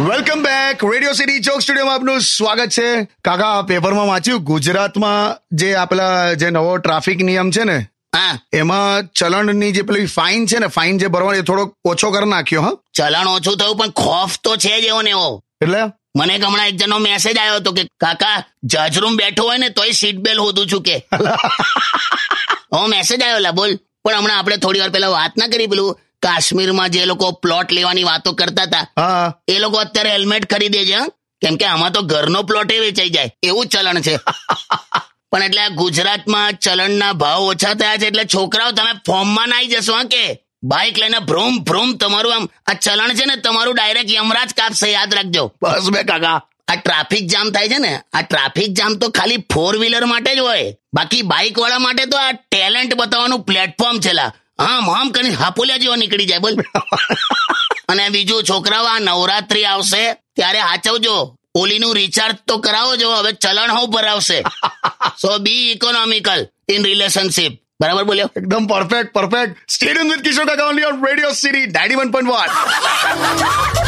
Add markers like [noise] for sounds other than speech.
Welcome back radio city ચોક સ્ટુડિયોમાં આપનું સ્વાગત છે. કાકા પેપરમાં વાંચ્યું ગુજરાતમાં જે આપલા જે નવો ટ્રાફિક નિયમ છે ને હા. એમાં ચલણની જે પેલી ફાઇન છે ને ફાઇન જે ભરવાની એ થોડોક ઓછો કરી નાખ્યો હા? ચલણ ઓછું થયું પણ ખોફ તો છે જ એવો ને એવો. એટલે? મને હમણાં એક જણનો મેસેજ આવ્યો હતો કે કાકા જજરૂમ બેઠો હોય ને તોય સીટ બેલ હોતું છું કે. [laughs] હો મેસેજ આવ્યો બોલ. પણ હમણાં આપણે થોડી વાર પેલા વાત ના કરી પેલું. કાશ્મીરમાં જે લોકો પ્લોટ લેવાની વાતો કરતા હતા એ લોકો અત્યારે હેલ્મેટ ખરીદે છે કેમ કે આમાં તો ઘરનો પ્લોટ એ વેચાઈ જાય. એવું ચલણ છે. [laughs] પણ એટલે ગુજરાતમાં ચલણના ભાવ ઓછા થયા છે એટલે છોકરાઓ તમે ફોર્મમાં નાઈ જશો હા કે બાઇક લઈને ભ્રોમ ભ્રોમ તમારું આમ આ ચલણ છે ને તમારું ડાયરેક્ટ યમરાજ કાપશે યાદ રાખજો. બસ બે કાકા. આ ટ્રાફિક જામ થાય છે ને આ ટ્રાફિક જામ તો ખાલી ફોર વ્હીલર માટે જ હોય. બાકી બાઇક વાળા માટે તો આ ટેલેન્ટ બતાવવાનું પ્લેટફોર્મ છે આમ આમ કરીને હાપોલિયા જેવો નીકળી જાય, બોલ. અને બીજું, છોકરાઓ, આ નવરાત્રી આવશે, ત્યારે હાચવજો. ઓલીનું રિચાર્જ તો કરાવો જો હવે ચલણ હું ભરાવશે so be economical in relationship બરાબર બોલ્યો? એકદમ perfect perfect stadium with Kishore Kaka on radio city ninety one point one